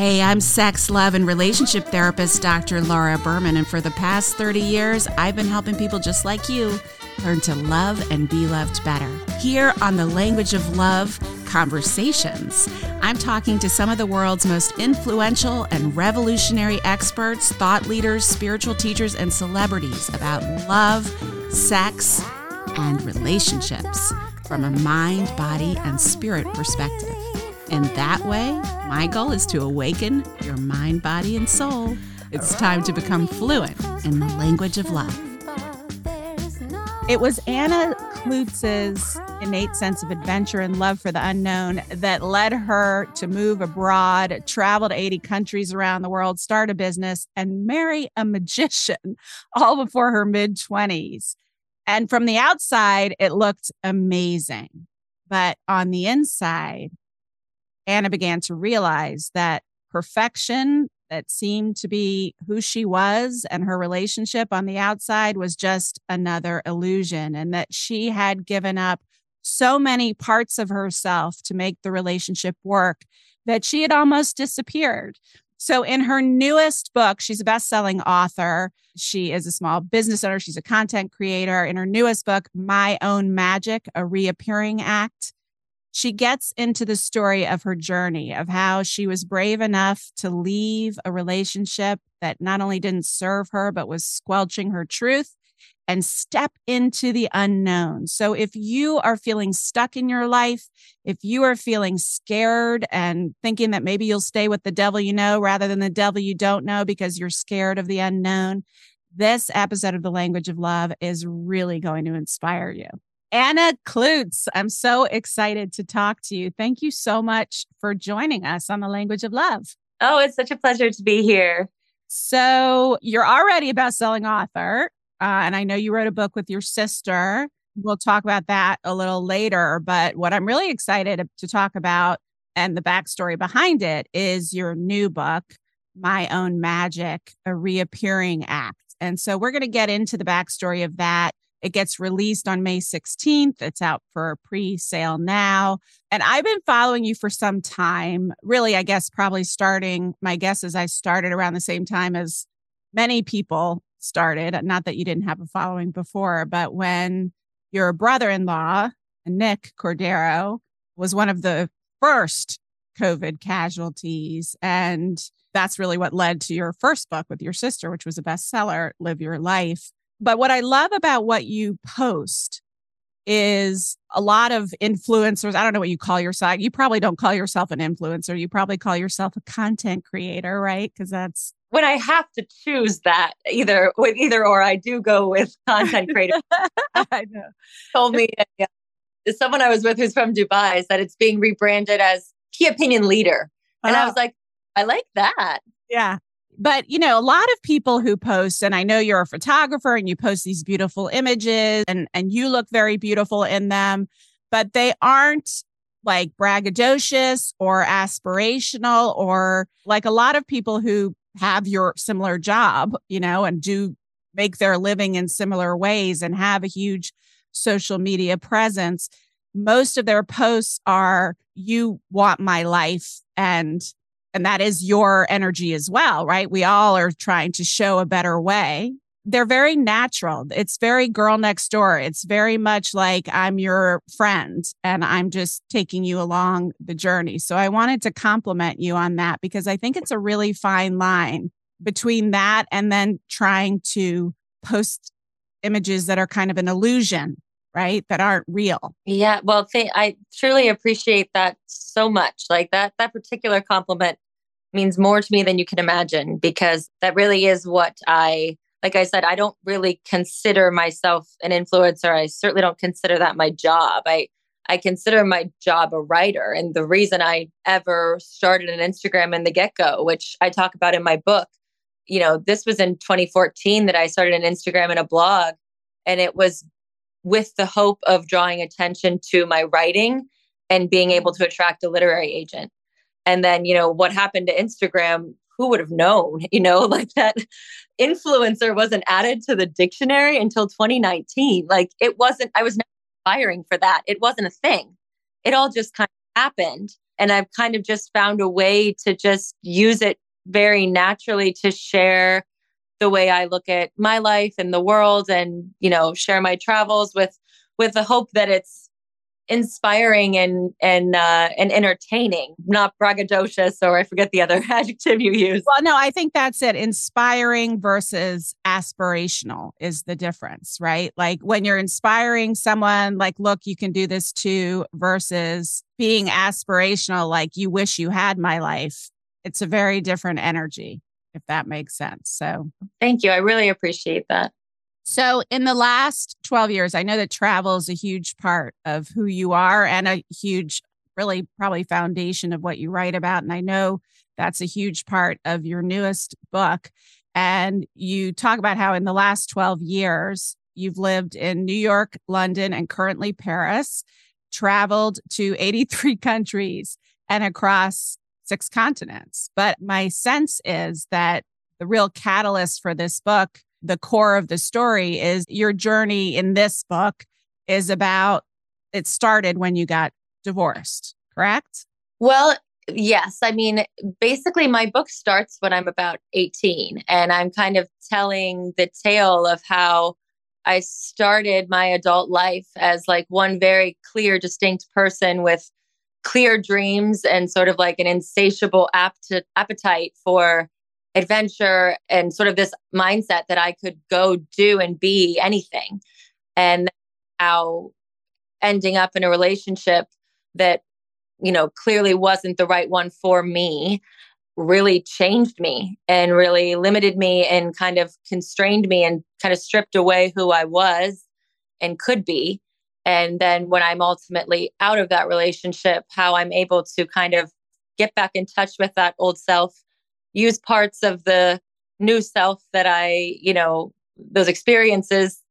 Hey, I'm sex, love, and relationship therapist Dr. Laura Berman, and for the past 30 years, I've been helping people just like you learn to love and be loved better. Here on the Language of Love Conversations, I'm talking to some of the world's most influential and revolutionary experts, thought leaders, spiritual teachers, and celebrities about love, sex, and relationships from a mind, body, and spirit perspective. And that way, my goal is to awaken your mind, body, and soul. It's time to become fluent in the language of love. It was Anna Kloots's innate sense of adventure and love for the unknown that led her to move abroad, travel to 80 countries around the world, start a business, and marry a magician all before her mid 20s. And from the outside, it looked amazing. But on the inside, Anna began to realize that perfection that seemed to be who she was and her relationship on the outside was just another illusion, and that she had given up so many parts of herself to make the relationship work that she had almost disappeared. So, in her newest book, she's a best selling author. She is a small business owner. She's a content creator. In her newest book, My Own Magic, a reappearing act, she gets into the story of her journey of how she was brave enough to leave a relationship that not only didn't serve her, but was squelching her truth and step into the unknown. So, if you are feeling stuck in your life, if you are feeling scared and thinking that maybe you'll stay with the devil you know rather than the devil you don't know because you're scared of the unknown, this episode of The Language of Love is really going to inspire you. Anna Kloots, I'm so excited to talk to you. Thank you so much for joining us on the language of love. Oh, it's such a pleasure to be here. So, you're already a best-selling author, uh, and I know you wrote a book with your sister. We'll talk about that a little later. But what I'm really excited to talk about and the backstory behind it is your new book, My Own Magic, a reappearing act. And so, we're going to get into the backstory of that it gets released on May 16th. It's out for pre sale now. And I've been following you for some time. Really, I guess probably starting, my guess is I started around the same time as many people started. Not that you didn't have a following before, but when your brother in law, Nick Cordero, was one of the first COVID casualties. And that's really what led to your first book with your sister, which was a bestseller, Live Your Life. But what I love about what you post is a lot of influencers. I don't know what you call yourself. You probably don't call yourself an influencer. You probably call yourself a content creator, right? Because that's when I have to choose that either with either or, I do go with content creator. I know. Told me uh, yeah, someone I was with who's from Dubai said it's being rebranded as key opinion leader, and I oh. was like, I like that. Yeah, but you know a lot of people who post and i know you're a photographer and you post these beautiful images and and you look very beautiful in them but they aren't like braggadocious or aspirational or like a lot of people who have your similar job you know and do make their living in similar ways and have a huge social media presence. Most of their posts are you want my life and and that is your energy as well, right? We all are trying to show a better way. They're very natural. It's very girl next door. It's very much like I'm your friend and I'm just taking you along the journey. So I wanted to compliment you on that because I think it's a really fine line between that and then trying to post images that are kind of an illusion right that aren't real. Yeah well th- i truly appreciate that so much like that that particular compliment means more to me than you can imagine because that really is what i like i said i don't really consider myself an influencer i certainly don't consider that my job i i consider my job a writer and the reason i ever started an instagram in the get-go which i talk about in my book you know this was in 2014 that i started an instagram and a blog and it was with the hope of drawing attention to my writing and being able to attract a literary agent. And then, you know, what happened to Instagram? Who would have known, you know, like that influencer wasn't added to the dictionary until 2019. Like it wasn't, I was not firing for that. It wasn't a thing. It all just kind of happened. And I've kind of just found a way to just use it very naturally to share the way I look at my life and the world and, you know, share my travels with with the hope that it's inspiring and and uh, and entertaining, not braggadocious or I forget the other adjective you use. Well, no, I think that's it. Inspiring versus aspirational is the difference, right? Like when you're inspiring someone, like, look, you can do this too, versus being aspirational, like you wish you had my life. It's a very different energy, if that makes sense. So, thank you. I really appreciate that. So, in the last 12 years, I know that travel is a huge part of who you are and a huge, really, probably foundation of what you write about. And I know that's a huge part of your newest book. And you talk about how in the last 12 years, you've lived in New York, London, and currently Paris, traveled to 83 countries and across six continents. But my sense is that the real catalyst for this book the core of the story is your journey in this book is about it started when you got divorced, correct? Well, yes. I mean, basically, my book starts when I'm about 18, and I'm kind of telling the tale of how I started my adult life as like one very clear, distinct person with clear dreams and sort of like an insatiable apt- appetite for adventure and sort of this mindset that I could go do and be anything. And how ending up in a relationship that, you know, clearly wasn't the right one for me really changed me and really limited me and kind of constrained me and kind of stripped away who I was and could be. And then when I'm ultimately out of that relationship, how I'm able to kind of get back in touch with that old self use parts of the new self that I, you know, those experiences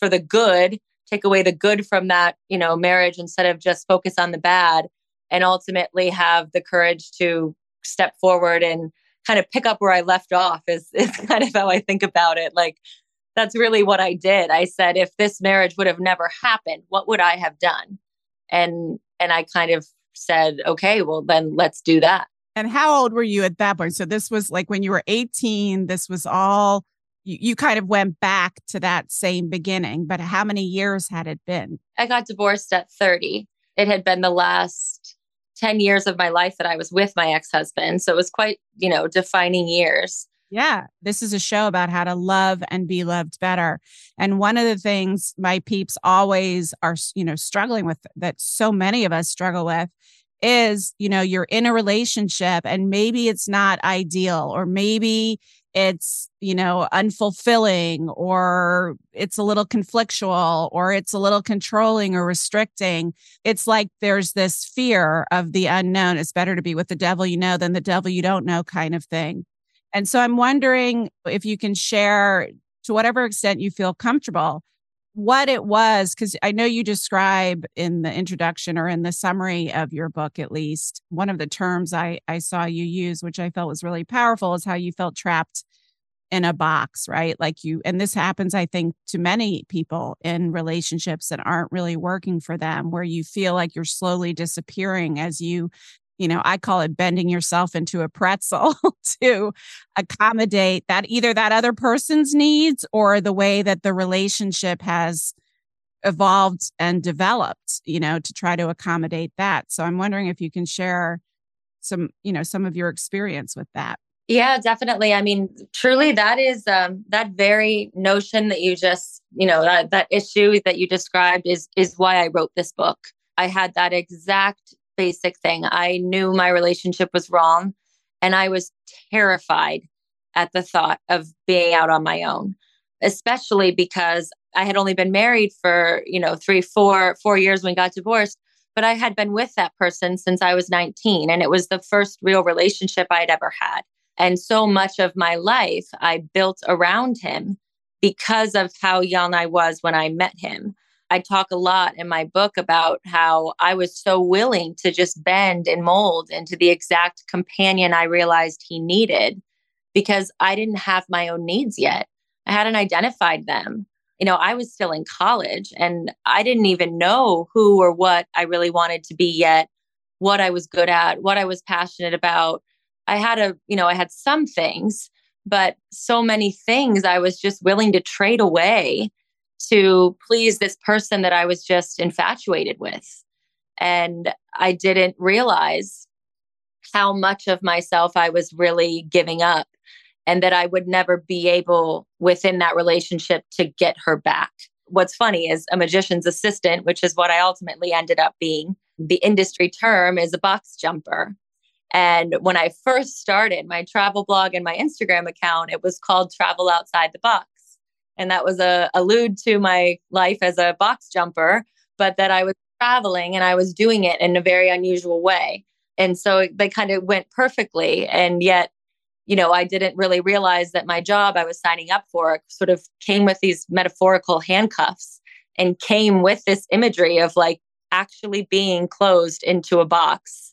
for the good, take away the good from that, you know, marriage instead of just focus on the bad and ultimately have the courage to step forward and kind of pick up where I left off is, is kind of how I think about it. Like that's really what I did. I said, if this marriage would have never happened, what would I have done? And and I kind of said, okay, well then let's do that. And how old were you at that point? So this was like when you were 18, this was all you, you kind of went back to that same beginning, but how many years had it been? I got divorced at 30. It had been the last 10 years of my life that I was with my ex-husband. So it was quite, you know, defining years. Yeah, this is a show about how to love and be loved better. And one of the things my peeps always are, you know, struggling with that so many of us struggle with is, you know, you're in a relationship and maybe it's not ideal or maybe it's, you know, unfulfilling or it's a little conflictual or it's a little controlling or restricting. It's like there's this fear of the unknown. It's better to be with the devil you know than the devil you don't know kind of thing. And so I'm wondering if you can share to whatever extent you feel comfortable what it was because i know you describe in the introduction or in the summary of your book at least one of the terms i i saw you use which i felt was really powerful is how you felt trapped in a box right? Like you and this happens i think to many people in relationships that aren't really working for them where you feel like you're slowly disappearing as you you know, I call it bending yourself into a pretzel to accommodate that either that other person's needs or the way that the relationship has evolved and developed, you know, to try to accommodate that. So I'm wondering if you can share some, you know, some of your experience with that. Yeah, definitely. I mean, truly that is um that very notion that you just, you know, that that issue that you described is is why I wrote this book. I had that exact basic thing. I knew my relationship was wrong and I was terrified at the thought of being out on my own, especially because I had only been married for, you know, three, four, four years when we got divorced. But I had been with that person since I was 19, and it was the first real relationship I'd ever had. And so much of my life I built around him because of how young I was when I met him. I talk a lot in my book about how I was so willing to just bend and mold into the exact companion I realized he needed because I didn't have my own needs yet. I hadn't identified them. You know, I was still in college and I didn't even know who or what I really wanted to be yet what I was good at, what I was passionate about. I had a, you know, I had some things, but so many things I was just willing to trade away to please this person that I was just infatuated with. And I didn't realize how much of myself I was really giving up and that I would never be able within that relationship to get her back. What's funny is a magician's assistant, which is what I ultimately ended up being. The industry term is a box jumper. And when I first started my travel blog and my Instagram account, it was called Travel Outside the Box. And that was a allude to my life as a box jumper, but that I was traveling and I was doing it in a very unusual way. And so they kind of went perfectly. And yet, you know, I didn't really realize that my job I was signing up for sort of came with these metaphorical handcuffs and came with this imagery of like actually being closed into a box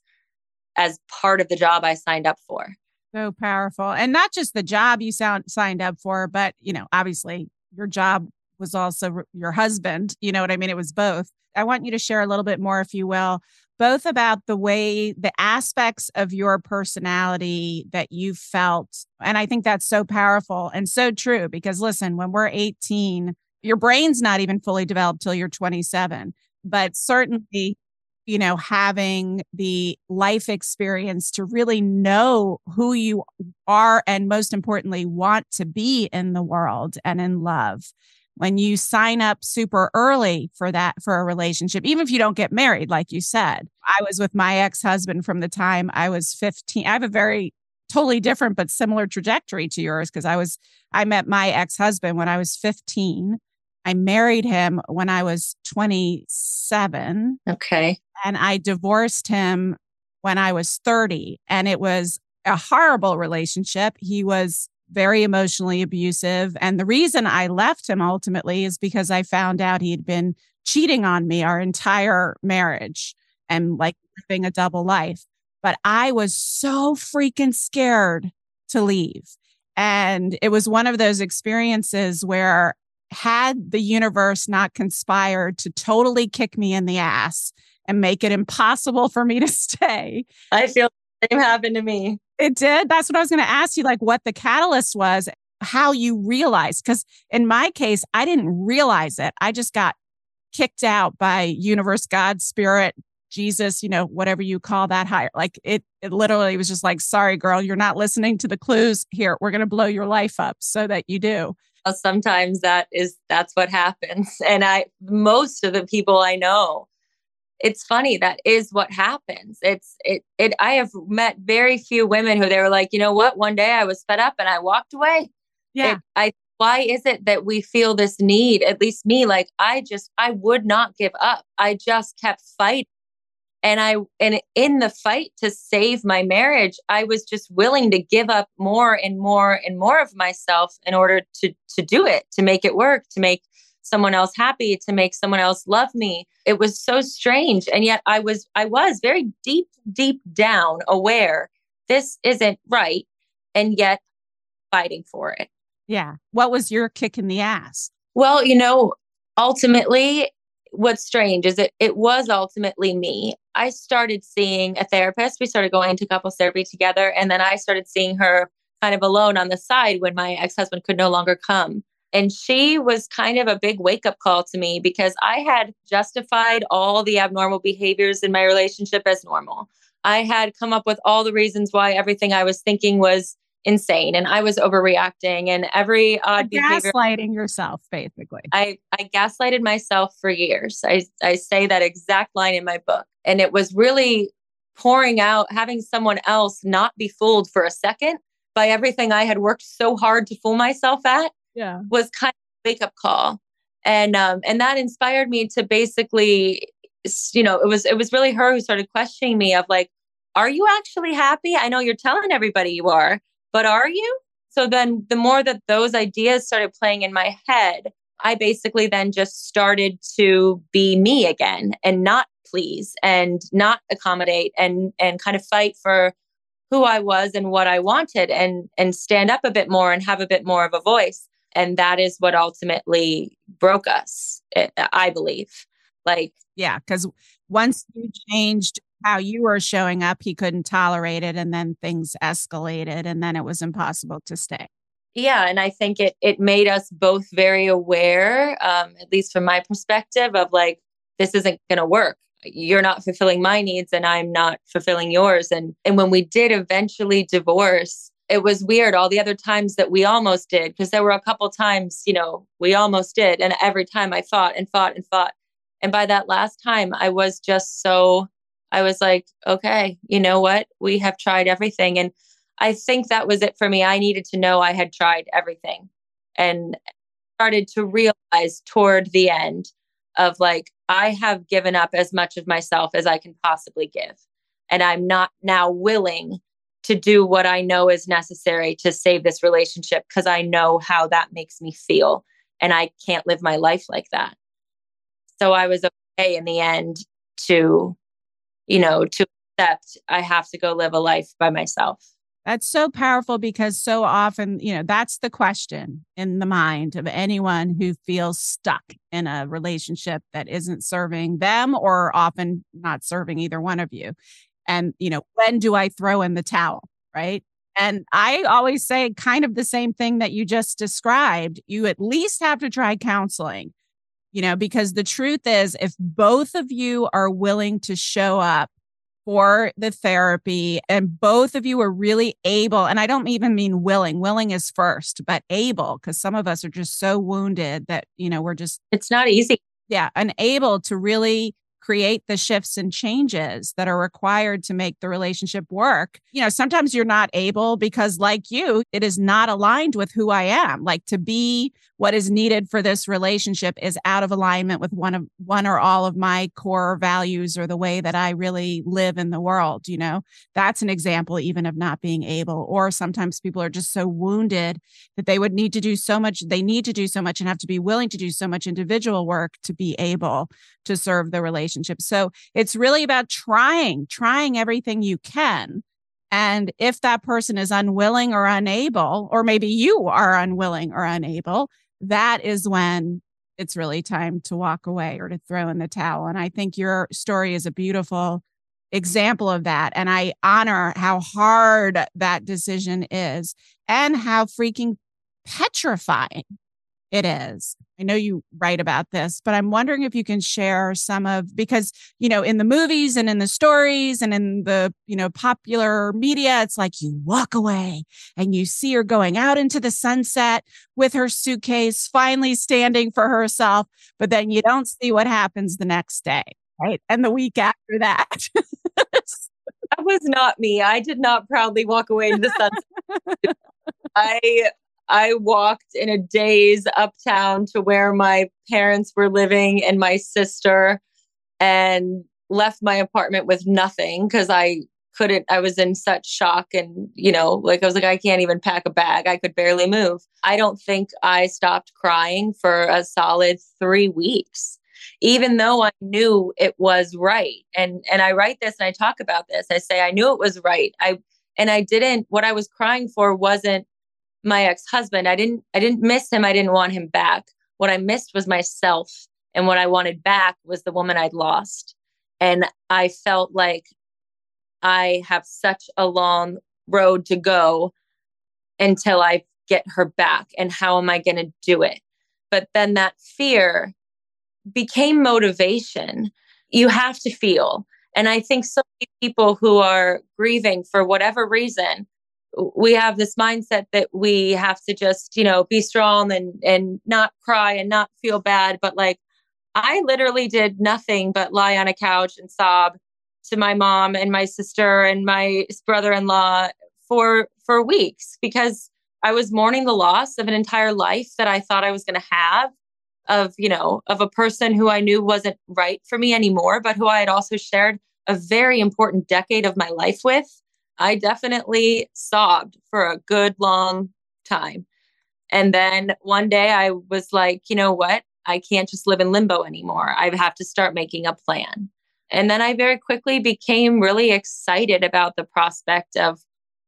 as part of the job I signed up for. So powerful. And not just the job you sound signed up for, but, you know, obviously your job was also your husband. You know what I mean? It was both. I want you to share a little bit more, if you will, both about the way, the aspects of your personality that you felt. And I think that's so powerful and so true because listen, when we're 18, your brain's not even fully developed till you're 27. But certainly, you know, having the life experience to really know who you are and most importantly, want to be in the world and in love. When you sign up super early for that for a relationship even if you don't get married like you said. I was with my ex-husband from the time i was 15 i have a very totally different but similar trajectory to yours because i was i met my ex-husband when i was 15 i married him when i was 27 okay and i divorced him when i was 30 and it was a horrible relationship he was very emotionally abusive. And the reason I left him ultimately is because I found out he'd been cheating on me our entire marriage and like living a double life. But I was so freaking scared to leave. And it was one of those experiences where, had the universe not conspired to totally kick me in the ass and make it impossible for me to stay, I feel the same happened to me. It did. That's what I was going to ask you, like what the catalyst was, how you realized. Because in my case, I didn't realize it. I just got kicked out by universe, God, spirit, Jesus, you know, whatever you call that higher. Like it, it literally was just like, sorry, girl, you're not listening to the clues here. We're going to blow your life up so that you do. Sometimes that is, that's what happens. And I, most of the people I know it's funny that is what happens. It's it it i have met very few women who they were like you know what? One day i was fed up and i walked away. Yeah. It, i why is it that we feel this need? At least me like i just i would not give up. I just kept fighting and i and in the fight to save my marriage i was just willing to give up more and more and more of myself in order to to do it to make it work to make someone else happy to make someone else love me. It was so strange. And yet i was i was very deep deep down aware this isn't right and yet fighting for it. Yeah. What was your kick in the ass? Well you know ultimately what's strange is it it was ultimately me i started seeing a therapist we started going to couples therapy together and then i started seeing her kind of alone on the side when my ex-husband could no longer come and she was kind of a big wake up call to me because I had justified all the abnormal behaviors in my relationship as normal. I had come up with all the reasons why everything I was thinking was insane and I was overreacting and every odd behavior. Gaslighting yourself, basically. I, I gaslighted myself for years. I, I say that exact line in my book. And it was really pouring out, having someone else not be fooled for a second by everything I had worked so hard to fool myself at yeah was kind of wake up call and um and that inspired me to basically you know it was it was really her who started questioning me of like are you actually happy i know you're telling everybody you are but are you? So then the more that those ideas started playing in my head i basically then just started to be me again and not please and not accommodate and and kind of fight for who i was and what i wanted and and stand up a bit more and have a bit more of a voice. And that is what ultimately broke us i believe. Like yeah because once you changed how you were showing up, he couldn't tolerate it. And then things escalated and then it was impossible to stay. Yeah. And I think it, it made us both very aware, um, at least from my perspective, of like, this isn't going to work. You're not fulfilling my needs and I'm not fulfilling yours. And, and when we did eventually divorce, it was weird all the other times that we almost did because there were a couple times you know we almost did and every time i fought and fought and fought and by that last time i was just so i was like okay you know what we have tried everything and i think that was it for me i needed to know i had tried everything and started to realize toward the end of like i have given up as much of myself as i can possibly give and i'm not now willing to do what I know is necessary to save this relationship because I know how that makes me feel. And I can't live my life like that. So I was okay in the end to, you know, to accept I have to go live a life by myself. That's so powerful because so often, you know, that's the question in the mind of anyone who feels stuck in a relationship that isn't serving them or often not serving either one of you. And you know when do i throw in the towel right? And i always say kind of the same thing that you just described. You at least have to try counseling you know because the truth is if both of you are willing to show up for the therapy and both of you are really able and i don't even mean willing willing is first but able because some of us are just so wounded that you know we're just it's not easy yeah unable to really create the shifts and changes that are required to make the relationship work. You know, sometimes you're not able because, like you, it is not aligned with who I am. Like to be what is needed for this relationship is out of alignment with one of one or all of my core values or the way that I really live in the world. You know, that's an example even of not being able. Or sometimes people are just so wounded that they would need to do so much, they need to do so much and have to be willing to do so much individual work to be able to serve the relationship. So it's really about trying, trying everything you can and if that person is unwilling or unable, or maybe you are unwilling or unable, that is when it's really time to walk away or to throw in the towel. And I think your story is a beautiful example of that. And I honor how hard that decision is and how freaking petrifying it is. I know you write about this, but I'm wondering if you can share some of because, you know, in the movies and in the stories and in the, you know, popular media, it's like you walk away and you see her going out into the sunset with her suitcase, finally standing for herself, but then you don't see what happens the next day, right? And the week after that. that was not me. I did not proudly walk away into the sunset. I I walked in a daze uptown to where my parents were living and my sister and left my apartment with nothing because I couldn't, I was in such shock. And, you know, like I was like, I can't even pack a bag. I could barely move. I don't think I stopped crying for a solid three weeks even though I knew it was right. And and I write this and I talk about this. I say I knew it was right. I and I didn't what I was crying for wasn't my ex-husband. I didn't I didn't miss him. I didn't want him back. What I missed was myself. And what I wanted back was the woman I'd lost. And I felt like I have such a long road to go until I get her back. And how am I going to do it? But then that fear became motivation. You have to feel. And I think so many people who are grieving for whatever reason we have this mindset that we have to just you know be strong and and not cry and not feel bad but like i literally did nothing but lie on a couch and sob to my mom and my sister and my brother-in-law for for weeks because i was mourning the loss of an entire life that i thought i was going to have of you know of a person who i knew wasn't right for me anymore but who i had also shared a very important decade of my life with I definitely sobbed for a good long time. And then one day I was like, you know what? I can't just live in limbo anymore. I have to start making a plan. And then I very quickly became really excited about the prospect of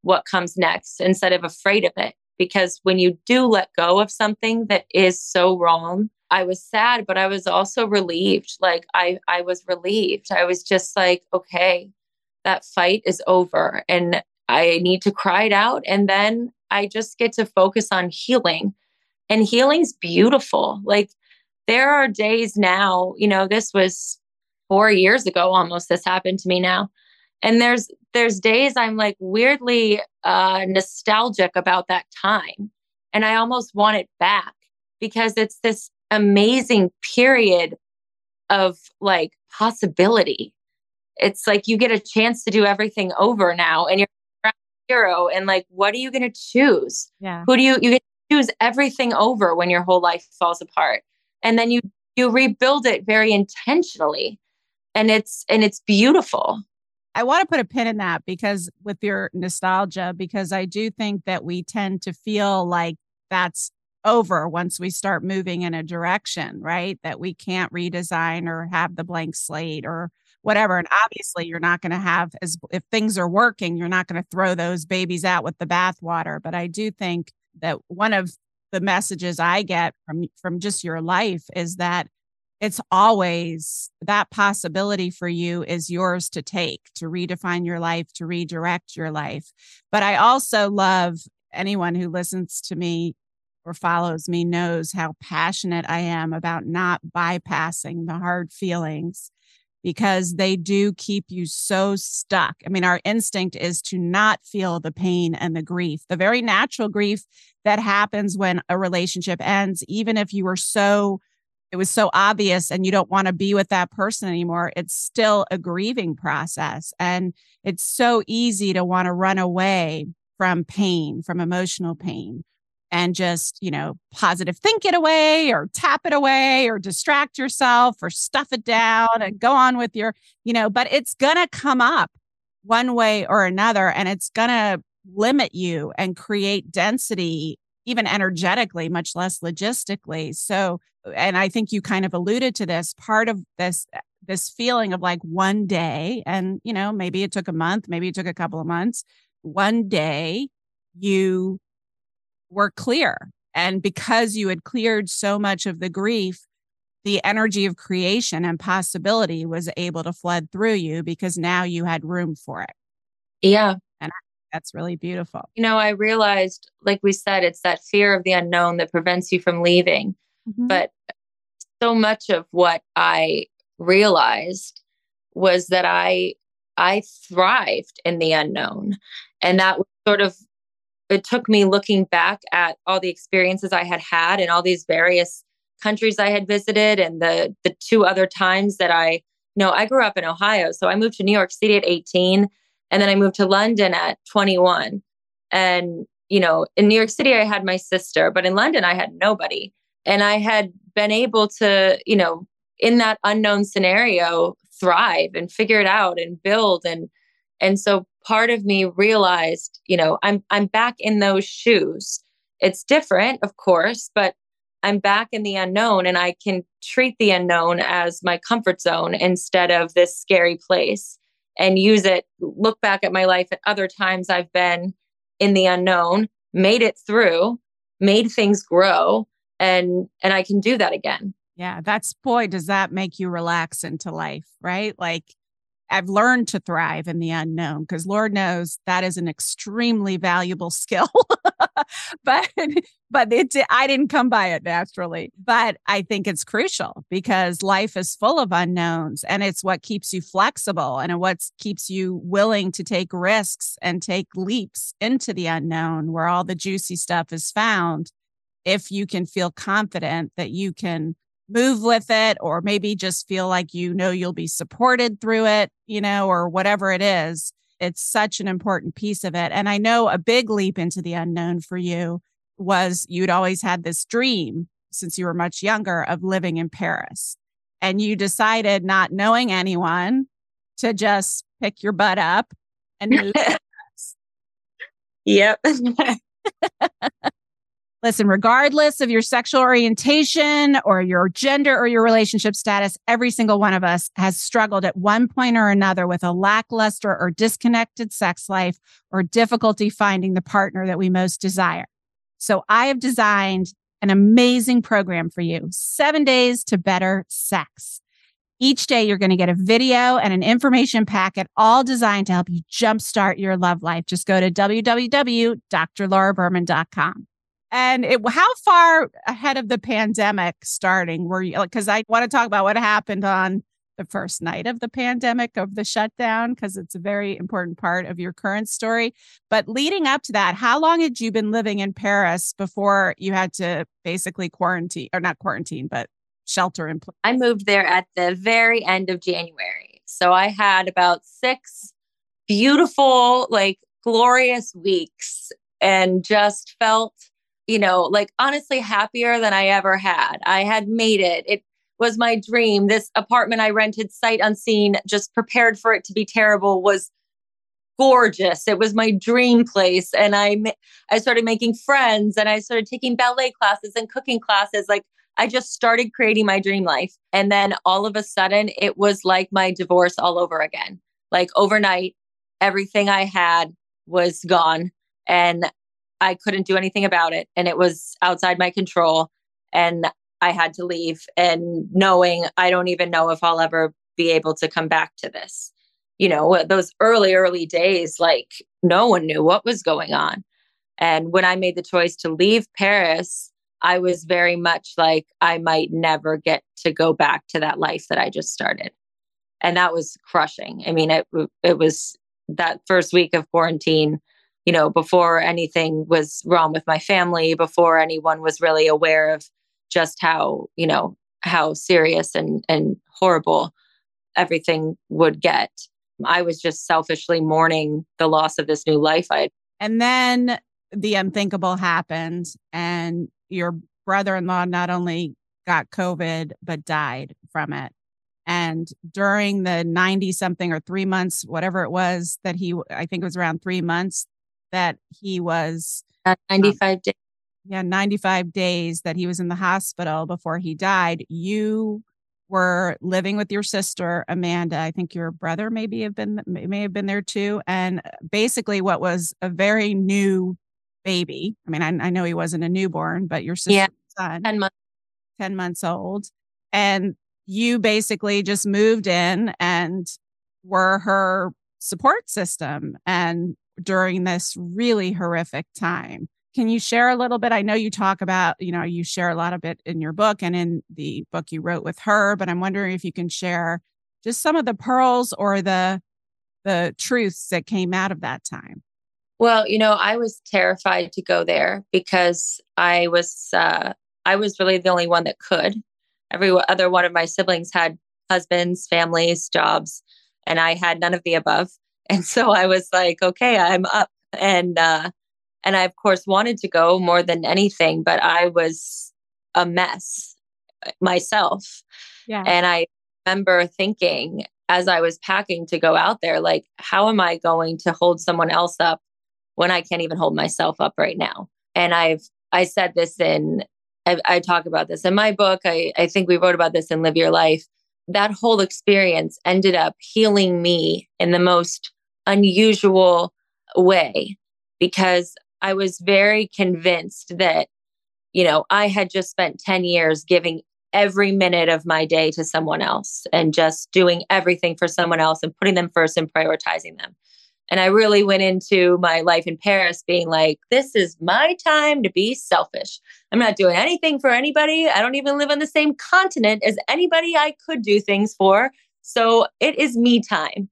what comes next instead of afraid of it. Because when you do let go of something that is so wrong, I was sad, but I was also relieved. Like I, I was relieved. I was just like, okay, that fight is over and I need to cry it out. And then I just get to focus on healing. And healing's beautiful. Like there are days now, you know, this was four years ago almost, this happened to me now. And there's there's days I'm like weirdly uh nostalgic about that time. And I almost want it back because it's this amazing period of like possibility. It's like you get a chance to do everything over now and you're a hero. And like, what are you going to choose? Yeah. Who do you, you get to choose everything over when your whole life falls apart. And then you, you rebuild it very intentionally. And it's, and it's beautiful. I want to put a pin in that because with your nostalgia, because I do think that we tend to feel like that's over once we start moving in a direction, right? That we can't redesign or have the blank slate or whatever. And obviously, you're not going to have as if things are working, you're not going to throw those babies out with the bathwater. But I do think that one of the messages I get from from just your life is that it's always that possibility for you is yours to take to redefine your life to redirect your life but i also love anyone who listens to me or follows me knows how passionate I am about not bypassing the hard feelings because they do keep you so stuck. I mean, our instinct is to not feel the pain and the grief, the very natural grief that happens when a relationship ends, even if you were so, it was so obvious and you don't want to be with that person anymore. It's still a grieving process. And it's so easy to want to run away from pain, from emotional pain and just, you know, positive think it away or tap it away or distract yourself or stuff it down and go on with your, you know, but it's going to come up one way or another and it's going to limit you and create density even energetically much less logistically. So and i think you kind of alluded to this part of this this feeling of like one day and you know maybe it took a month maybe it took a couple of months one day you were clear. And because you had cleared so much of the grief, the energy of creation and possibility was able to flood through you because now you had room for it. Yeah. And that's really beautiful. You know, I realized, like we said, it's that fear of the unknown that prevents you from leaving. Mm-hmm. But so much of what I realized was that I I thrived in the unknown. And that was sort of it took me looking back at all the experiences I had had in all these various countries I had visited and the the two other times that I you know I grew up in Ohio. So I moved to New York City at 18 and then I moved to London at 21 and you know in New York City I had my sister but in London I had nobody. And I had been able to you know in that unknown scenario thrive and figure it out and build. And and so part of me realized, you know, I'm I'm back in those shoes. It's different, of course, but I'm back in the unknown and I can treat the unknown as my comfort zone instead of this scary place and use it look back at my life at other times I've been in the unknown, made it through, made things grow and and I can do that again. Yeah, that's boy does that make you relax into life, right? Like I've learned to thrive in the unknown because Lord knows that is an extremely valuable skill. but but it, I didn't come by it naturally. But I think it's crucial because life is full of unknowns and it's what keeps you flexible and what keeps you willing to take risks and take leaps into the unknown where all the juicy stuff is found. If you can feel confident that you can move with it or maybe just feel like you know you'll be supported through it, you know, or whatever it is. It's such an important piece of it. And I know a big leap into the unknown for you was you'd always had this dream since you were much younger of living in Paris. And you decided, not knowing anyone, to just pick your butt up and move. yep. Listen, regardless of your sexual orientation or your gender or your relationship status, every single one of us has struggled at one point or another with a lackluster or disconnected sex life or difficulty finding the partner that we most desire. So I have designed an amazing program for you seven days to better sex. Each day, you're going to get a video and an information packet, all designed to help you jumpstart your love life. Just go to www.drlauraberman.com. And it, how far ahead of the pandemic starting were you? Because I want to talk about what happened on the first night of the pandemic of the shutdown because it's a very important part of your current story. But leading up to that, how long had you been living in Paris before you had to basically quarantine or not quarantine, but shelter in place? I moved there at the very end of January. So I had about six beautiful, like glorious weeks and just felt, you know, like honestly happier than I ever had. I had made it. It was my dream. This apartment I rented sight unseen, just prepared for it to be terrible, was gorgeous. It was my dream place. And I, I started making friends and I started taking ballet classes and cooking classes. Like I just started creating my dream life. And then all of a sudden, it was like my divorce all over again. Like overnight, everything I had was gone and I couldn't do anything about it. And it was outside my control. And I had to leave and knowing I don't even know if I'll ever be able to come back to this. You know, those early, early days, like no one knew what was going on. And when I made the choice to leave Paris, I was very much like I might never get to go back to that life that I just started. And that was crushing. I mean, it it was that first week of quarantine, you know, before anything was wrong with my family, before anyone was really aware of just how you know how serious and and horrible everything would get. I was just selfishly mourning the loss of this new life i and then the unthinkable happened and your brother-in-law not only got covid but died from it. And during the 90 something or 3 months whatever it was that he i think it was around 3 months that he was uh, 95 um, days yeah 95 days that he was in the hospital before he died you were living with your sister amanda. I think your brother maybe have been may have been there too. And basically what was a very new baby. I mean i, I know he wasn't a newborn but your sister yeah, son 10 months. 10 months old. And you basically just moved in and were her support system. And during this really horrific time can you share a little bit? I know you talk about, you know, you share a lot of it in your book and in the book you wrote with her, but I'm wondering if you can share just some of the pearls or the the truths that came out of that time. Well, you know, I was terrified to go there because I was uh I was really the only one that could. Every other one of my siblings had husbands, families, jobs, and I had none of the above. And so I was like, okay, I'm up. And uh and I, of course, wanted to go more than anything, but I was a mess uh, myself. Yeah. And I remember thinking as I was packing to go out there, like, how am I going to hold someone else up when I can't even hold myself up right now? And I've, I said this in, I, I talk about this in my book. I, I think we wrote about this in Live Your Life. That whole experience ended up healing me in the most unusual way because I was very convinced that, you know, I had just spent 10 years giving every minute of my day to someone else and just doing everything for someone else and putting them first and prioritizing them. And I really went into my life in Paris being like, this is my time to be selfish. I'm not doing anything for anybody. I don't even live on the same continent as anybody I could do things for. So it is me time.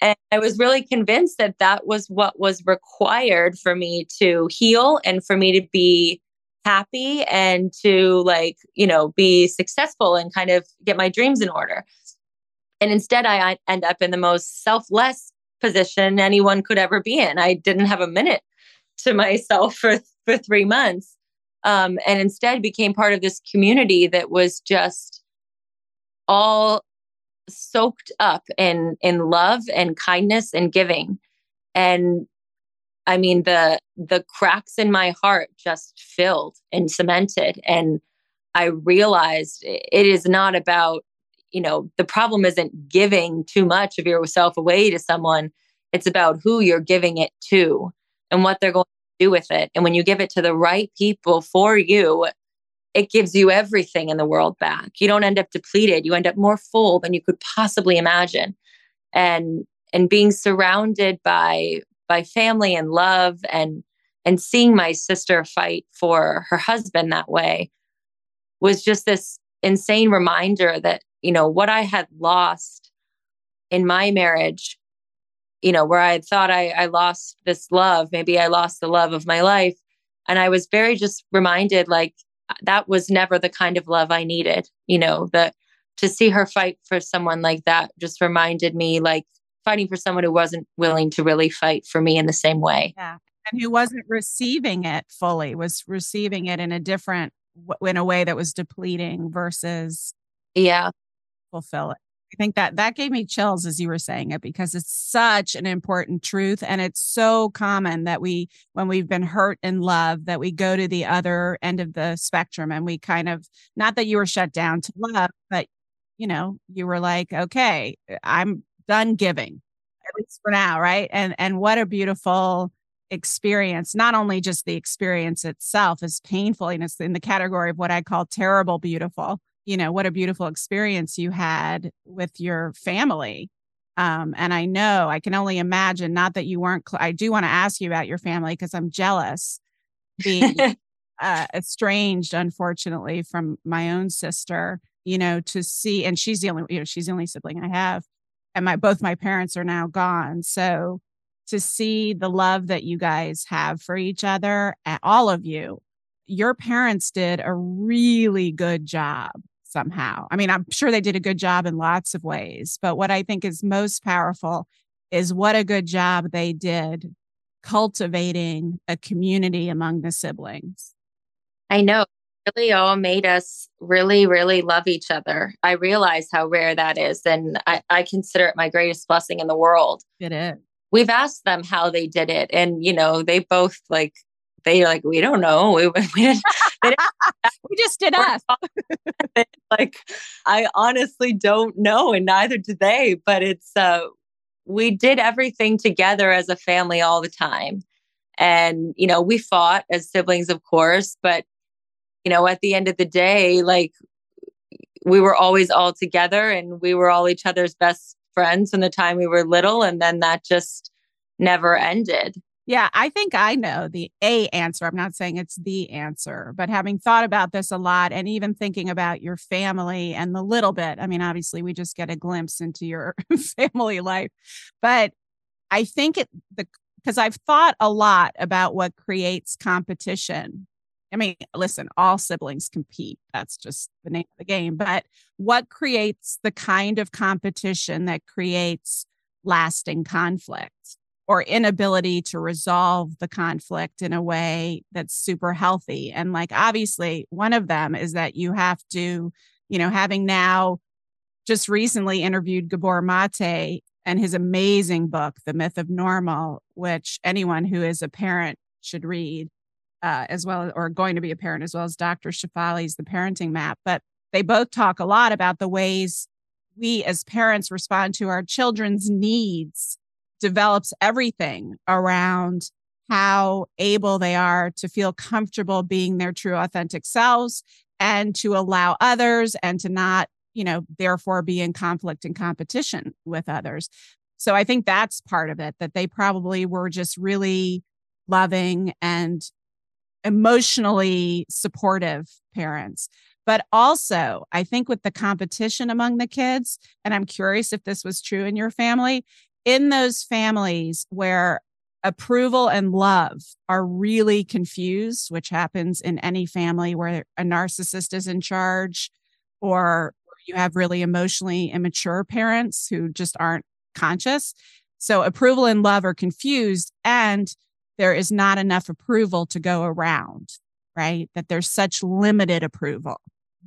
And I was really convinced that that was what was required for me to heal and for me to be happy and to like, you know, be successful and kind of get my dreams in order. And instead, I end up in the most selfless position anyone could ever be in. I didn't have a minute to myself for, for three months. Um, and instead became part of this community that was just all soaked up in in love and kindness and giving. And i mean the the cracks in my heart just filled and cemented. And i realized it is not about you know the problem isn't giving too much of yourself away to someone. It's about who you're giving it to and what they're going to do with it. And when you give it to the right people for you it gives you everything in the world back. You don't end up depleted. You end up more full than you could possibly imagine. And and being surrounded by by family and love and and seeing my sister fight for her husband that way was just this insane reminder that you know what i had lost in my marriage you know where i had thought I, I lost this love maybe i lost the love of my life and i was very just reminded like that was never the kind of love i needed you know that to see her fight for someone like that just reminded me like fighting for someone who wasn't willing to really fight for me in the same way. Yeah. And who wasn't receiving it fully was receiving it in a different in a way that was depleting versus yeah. fulfill it i think that that gave me chills as you were saying it because it's such an important truth and it's so common that we when we've been hurt in love that we go to the other end of the spectrum and we kind of not that you were shut down to love but you know you were like okay uh, i'm done giving at least for now right and and what a beautiful experience, not only just the experience itself is painful, and it's in the category of what I call terrible beautiful. You know, what a beautiful experience you had with your family. Um, and I know I can only imagine, not that you weren't, cl- I do want to ask you about your family because I'm jealous being uh, estranged, unfortunately, from my own sister, you know, to see, and she's the only, you know, she's the only sibling I have. And my, both my parents are now gone. So, to see the love that you guys have for each other, all of you. Your parents did a really good job somehow. I mean, I'm sure they did a good job in lots of ways, but what I think is most powerful is what a good job they did cultivating a community among the siblings. I know. Really all made us really, really love each other. I realize how rare that is. And I, I consider it my greatest blessing in the world. It is we've asked them how they did it and you know they both like they like we don't know we, we, we just did us like i honestly don't know and neither do they but it's uh we did everything together as a family all the time and you know we fought as siblings of course but you know at the end of the day like we were always all together and we were all each other's best friends from the time we were little. And then that just never ended. Yeah, I think I know the A answer. I'm not saying it's the answer, but having thought about this a lot and even thinking about your family and the little bit, I mean, obviously, we just get a glimpse into your family life, but I think it, the, because I've thought a lot about what creates competition I mean, listen, all siblings compete. That's just the name of the game. But what creates the kind of competition that creates lasting conflict or inability to resolve the conflict in a way that's super healthy? And like, obviously, one of them is that you have to, you know, having now just recently interviewed Gabor Mate and his amazing book, The Myth of Normal, which anyone who is a parent should read uh, as well, or going to be a parent, as well as Dr. Shefali's The Parenting Map. But they both talk a lot about the ways we as parents respond to our children's needs, develops everything around how able they are to feel comfortable being their true authentic selves and to allow others and to not you know therefore be in conflict and competition with others so i think that's part of it that they probably were just really loving and emotionally supportive parents. But also, I think with the competition among the kids, and I'm curious if this was true in your family, in those families where approval and love are really confused, which happens in any family where a narcissist is in charge or you have really emotionally immature parents who just aren't conscious. So approval and love are confused. And there is not enough approval to go around, right? That there's such limited approval.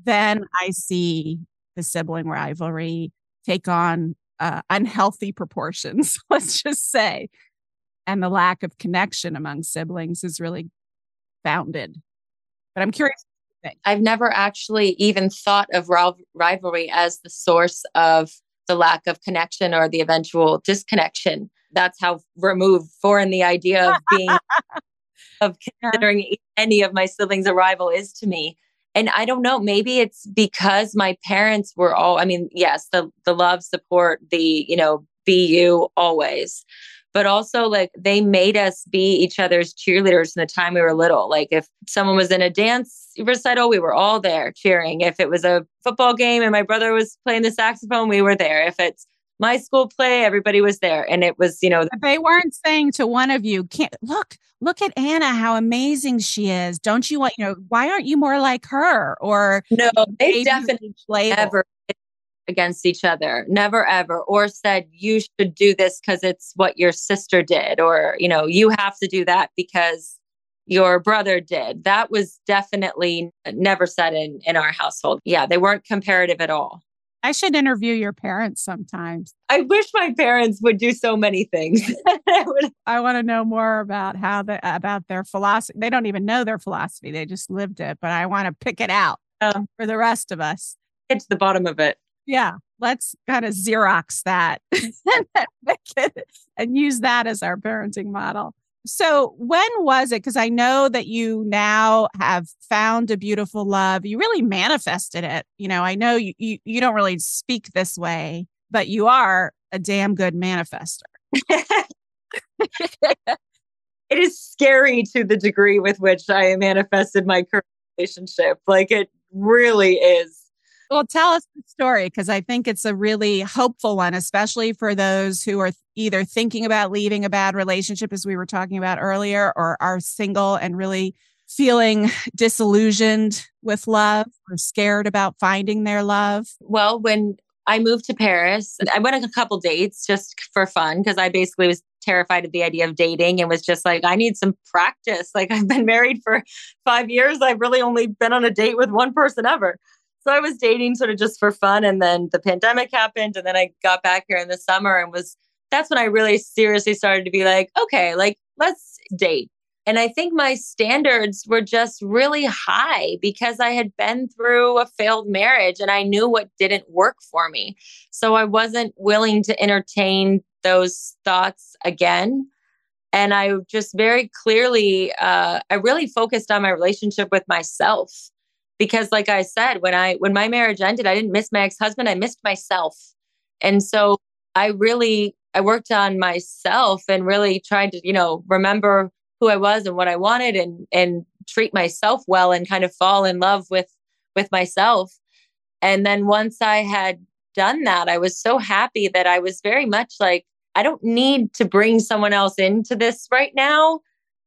Then I see the sibling rivalry take on uh, unhealthy proportions, let's just say. And the lack of connection among siblings is really founded. But I'm curious. I've never actually even thought of rivalry as the source of the lack of connection or the eventual disconnection that's how removed foreign the idea of being of considering any of my siblings' arrival is to me. And I don't know, maybe it's because my parents were all, I mean, yes, the the love, support, the, you know, be you always. But also like they made us be each other's cheerleaders from the time we were little. Like if someone was in a dance recital, we were all there cheering. If it was a football game and my brother was playing the saxophone, we were there. If it's my school play, everybody was there. And it was, you know, they weren't saying to one of you, can't look, look at Anna, how amazing she is. Don't you want, you know, why aren't you more like her? Or no, they definitely never against each other, never ever, or said you should do this because it's what your sister did, or, you know, you have to do that because your brother did. That was definitely never said in, in our household. Yeah, they weren't comparative at all. I should interview your parents sometimes. I wish my parents would do so many things. I want to know more about how the about their philosophy. They don't even know their philosophy; they just lived it. But I want to pick it out um, for the rest of us. Get to the bottom of it. Yeah, let's kind of Xerox that and use that as our parenting model. So, when was it? Because I know that you now have found a beautiful love. You really manifested it. You know, I know you, you, you don't really speak this way, but you are a damn good manifester. it is scary to the degree with which I manifested my current relationship. Like, it really is well, tell us the story because I think it's a really hopeful one, especially for those who are either thinking about leaving a bad relationship, as we were talking about earlier, or are single and really feeling disillusioned with love or scared about finding their love. Well, when I moved to Paris, I went on a couple dates just for fun because I basically was terrified of the idea of dating and was just like, I need some practice. Like, I've been married for five years. I've really only been on a date with one person ever. So I was dating sort of just for fun. And then the pandemic happened. And then I got back here in the summer and was, that's when I really seriously started to be like, okay, like let's date. And I think my standards were just really high because I had been through a failed marriage and I knew what didn't work for me. So I wasn't willing to entertain those thoughts again. And I just very clearly, uh, I really focused on my relationship with myself because like i said when i when my marriage ended i didn't miss my ex-husband i missed myself. And so i really i worked on myself and really tried to you know remember who i was and what i wanted and and treat myself well and kind of fall in love with with myself. And then once i had done that i was so happy that i was very much like i don't need to bring someone else into this right now.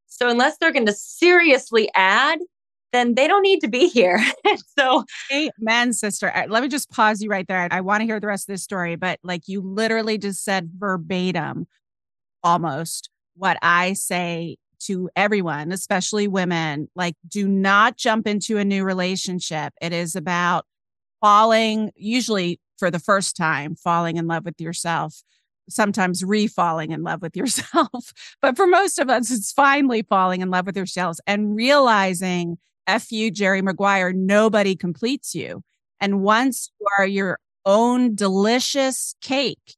So unless they're going to seriously add then they don't need to be here. so, amen, sister. Uh, let me just pause you right there. I want to hear the rest of this story, but like you literally just said verbatim almost what I say to everyone, especially women like, do not jump into a new relationship. It is about falling, usually for the first time, falling in love with yourself sometimes re-falling in love with yourself but for most of us it's finally falling in love with yourselves and realizing F you, Jerry Maguire, nobody completes you. And once you are your own delicious cake,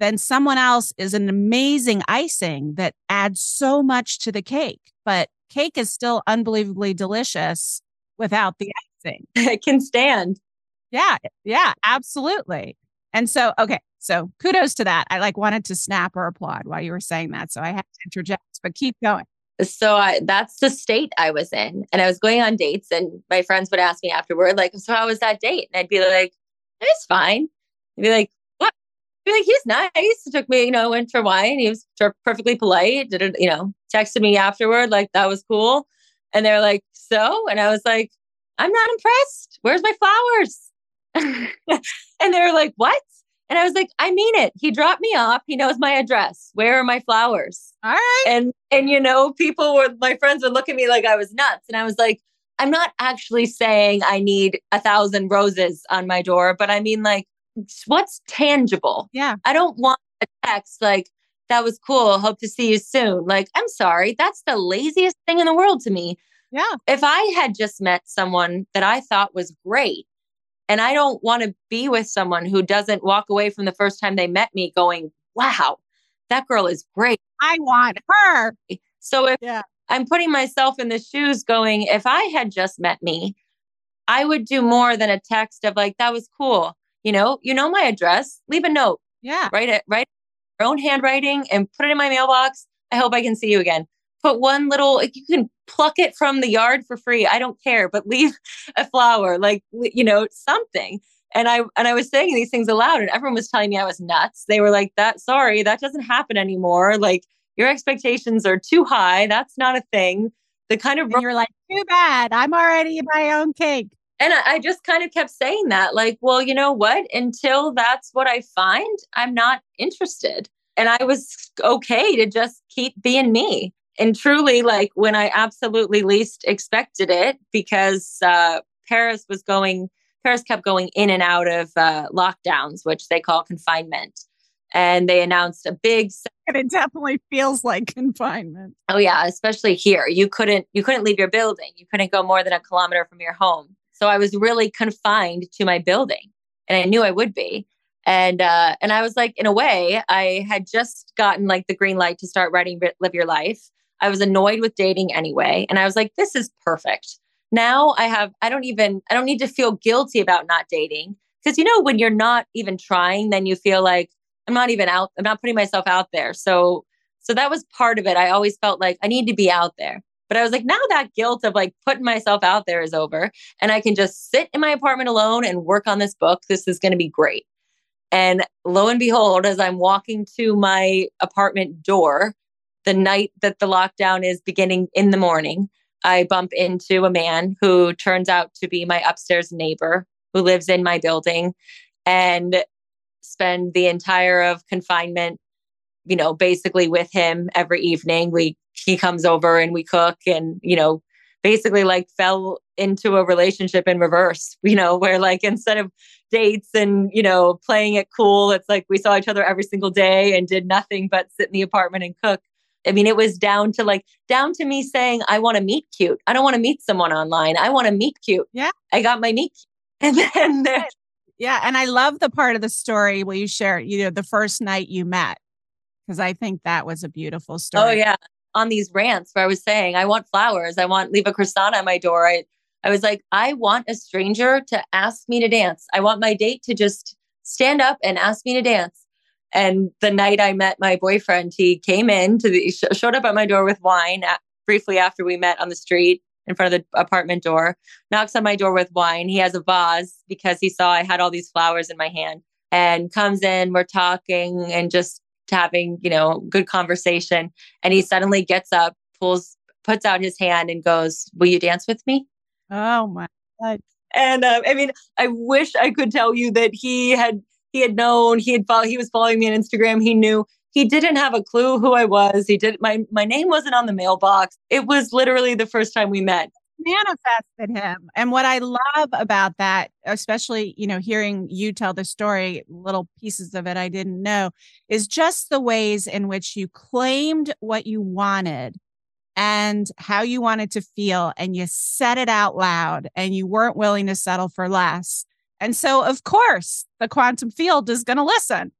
then someone else is an amazing icing that adds so much to the cake. But cake is still unbelievably delicious without the icing. It can stand. Yeah. Yeah, absolutely. And so, okay. So kudos to that. I like wanted to snap or applaud while you were saying that. So I had to interject, but keep going so I, that's the state I was in. And I was going on dates, and my friends would ask me afterward, like, so how was that date? And I'd be like, it's fine. I'd be like, what? I'd be like, he's nice. It took me, you know, went for wine. He was perfectly polite. Did it, you know, texted me afterward, like, that was cool. And they're like, so? And I was like, I'm not impressed. Where's my flowers? and they're like, what? And I was like, I mean it. He dropped me off. He knows my address. Where are my flowers? All right. And and you know, people were my friends would look at me like I was nuts. And I was like, I'm not actually saying I need a thousand roses on my door, but I mean like what's tangible? Yeah. I don't want a text like that was cool. Hope to see you soon. Like, I'm sorry. That's the laziest thing in the world to me. Yeah. If I had just met someone that I thought was great and I don't want to be with someone who doesn't walk away from the first time they met me going, wow, that girl is great. I want her. So if yeah. I'm putting myself in the shoes going, if I had just met me, I would do more than a text of like, that was cool. You know, you know my address, leave a note. Yeah. Write it, write your own handwriting and put it in my mailbox. I hope I can see you again. Put one little, you can pluck it from the yard for free. I don't care, but leave a flower, like, you know, something. And I and I was saying these things aloud, and everyone was telling me I was nuts. They were like, "That sorry, that doesn't happen anymore. Like your expectations are too high. That's not a thing." The kind of and you're like, "Too bad. I'm already my own cake." And I, I just kind of kept saying that, like, well, you know what? Until that's what I find, I'm not interested. And I was okay to just keep being me and truly like when i absolutely least expected it because uh, paris was going paris kept going in and out of uh, lockdowns which they call confinement. And they announced a big and it definitely feels like confinement. Oh yeah especially here. You couldn't you couldn't leave your building. You couldn't go more than a kilometer from your home. So i was really confined to my building and i knew i would be. And uh and i was like in a way i had just gotten like the green light to start writing live your life I was annoyed with dating anyway. And I was like, this is perfect. Now I have, I don't even, I don't need to feel guilty about not dating. Cause you know, when you're not even trying, then you feel like I'm not even out, I'm not putting myself out there. So, so that was part of it. I always felt like I need to be out there. But I was like, now that guilt of like putting myself out there is over. And I can just sit in my apartment alone and work on this book. This is going to be great. And lo and behold, as I'm walking to my apartment door, the night that the lockdown is beginning in the morning, I bump into a man who turns out to be my upstairs neighbor who lives in my building and spend the entire of confinement you know basically with him every evening. We he comes over and we cook and you know basically like fell into a relationship in reverse you know where like instead of dates and you know playing it cool it's like we saw each other every single day and did nothing but sit in the apartment and cook I mean, it was down to like, down to me saying, I want to meet cute. I don't want to meet someone online. I want to meet cute. Yeah. I got my meet cute. And then there, yeah. And I love the part of the story where you share, you know, the first night you met, because I think that was a beautiful oh, story. oh, yeah. On these rants where I was saying, I want flowers. I want, leave a croissant at my door. I, I was like, I want a stranger to ask me to dance. I want my date to just stand up and ask me to dance. And the night I met my boyfriend, he came in to the showed up at my door with wine at, briefly after we met on the street in front of the apartment door. Knocks on my door with wine. He has a vase because he saw I had all these flowers in my hand and comes in. We're talking and just having, you know, good conversation. And he suddenly gets up, pulls, puts out his hand and goes, Will you dance with me? Oh my God. And uh, I mean, I wish I could tell you that he had he had known he had followed, he was following me on Instagram. He knew he didn't have a clue who I was. He did my my name wasn't on the mailbox. It was literally the first time we met. Manifested him. And what I love about that, especially, you know, hearing you tell the story, little pieces of it I didn't know, is just the ways in which you claimed what you wanted and how you wanted to feel and you said it out loud and you weren't willing to settle for less and so, of course, the quantum field is going to listen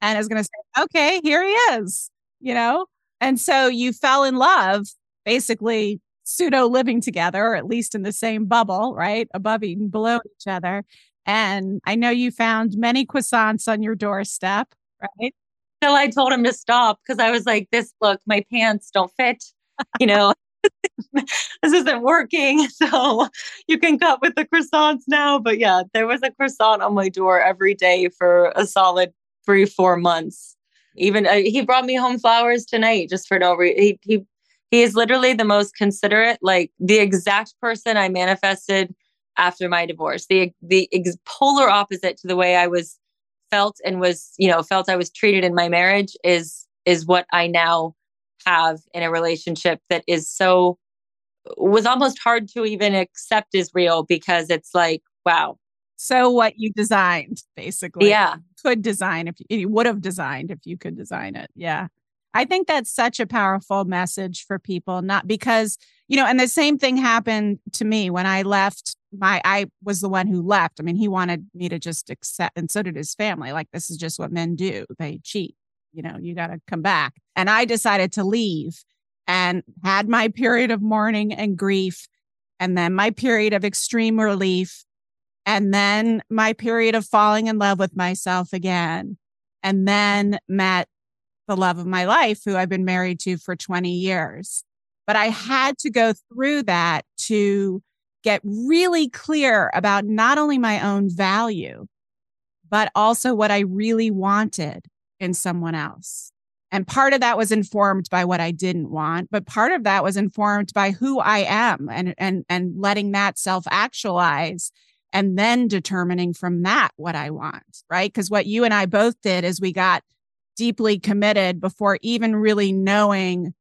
and is going to say, okay, here he is, you know? And so you fell in love, basically pseudo living together, or at least in the same bubble, right? Above and below each other. And I know you found many croissants on your doorstep, right? Till I told him to stop because I was like, this look, my pants don't fit, you know? this isn't working. So you can cut with the croissants now. But yeah, there was a croissant on my door every day for a solid three, four months. Even uh, he brought me home flowers tonight just for no reason. He, he, he is literally the most considerate, like the exact person I manifested after my divorce. The the ex- polar opposite to the way I was felt and was, you know, felt I was treated in my marriage is is what I now have in a relationship that is so was almost hard to even accept as real because it's like wow. So what you designed basically. Yeah. Could design if you would have designed if you could design it. Yeah. I think that's such a powerful message for people not because you know and the same thing happened to me when i left my i was the one who left. I mean he wanted me to just accept and so did his family. Like this is just what men do. They cheat. You know, you got to come back. And I decided to leave and had my period of mourning and grief and then my period of extreme relief, and then my period of falling in love with myself again, and then met the love of my life, who I've been married to for 20 years. But I had to go through that to get really clear about not only my own value, but also what I really wanted in someone else. And part of that was informed by what I didn't want, but part of that was informed by who I am and and and letting that self actualize and then determining from that what I want, right? Because what you and I both did is we got deeply committed before even really knowing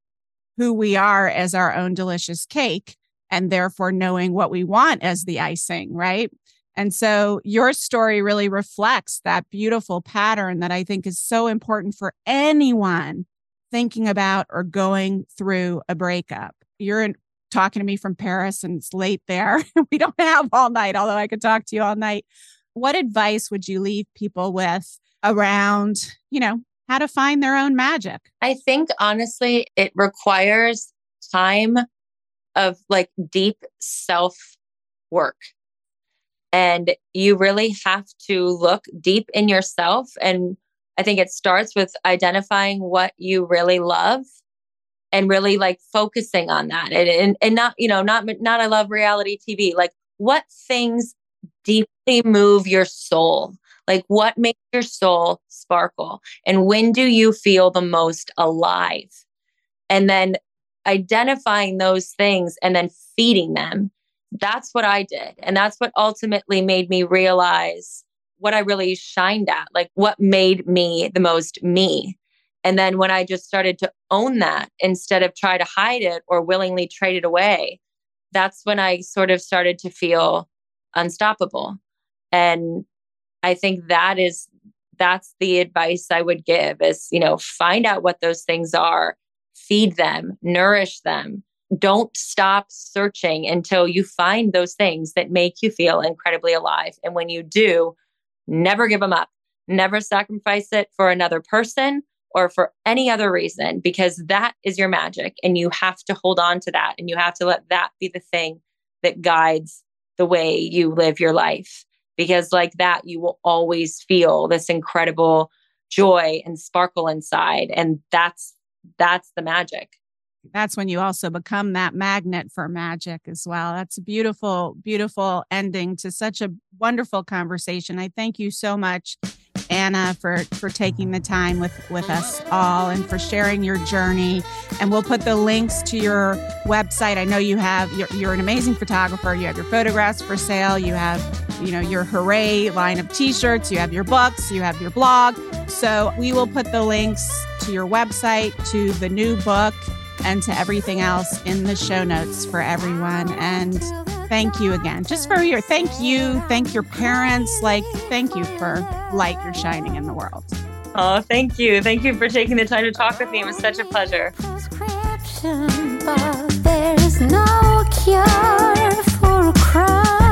who we are as our own delicious cake and therefore knowing what we want as the icing, right? And so your story really reflects that beautiful pattern that I think is so important for anyone thinking about or going through a breakup. You're in, talking to me from Paris and it's late there. we don't have all night, although I could talk to you all night. What advice would you leave people with around, you know, how to find their own magic? I think honestly, it requires time of like deep self work. And you really have to look deep in yourself. And I think it starts with identifying what you really love and really like focusing on that and, and, and not, you know, not, not I love reality TV, like what things deeply move your soul like, what makes your soul sparkle? And when do you feel the most alive? And then identifying those things and then feeding them. That's what I did. And that's what ultimately made me realize what I really shined at, like what made me the most me. And then when I just started to own that instead of try to hide it or willingly trade it away, that's when I sort of started to feel unstoppable. And I think that is that's the advice I would give is, you know, find out what those things are, feed them, nourish them. Don't stop searching until you find those things that make you feel incredibly alive. And when you do, never give them up. Never sacrifice it for another person or for any other reason because that is your magic and you have to hold on to that and you have to let that be the thing that guides the way you live your life because like that you will always feel this incredible joy and sparkle inside and that's that's the magic that's when you also become that magnet for magic as well that's a beautiful beautiful ending to such a wonderful conversation i thank you so much Anna for for taking the time with with us all and for sharing your journey. And we'll put the links to your website. I know you have you're, you're an amazing photographer. You have your photographs for sale. You have you know your hooray line of t-shirts. You have your books. You have your blog. So we will put the links to your website, to the new book, and to everything else in the show notes for everyone. And thank you again, just for your thank you, thank your parents, like thank you for light you're shining in the world. Oh, thank you. Thank you for taking the time to talk with me. It was such a pleasure. But there's no cure for crime.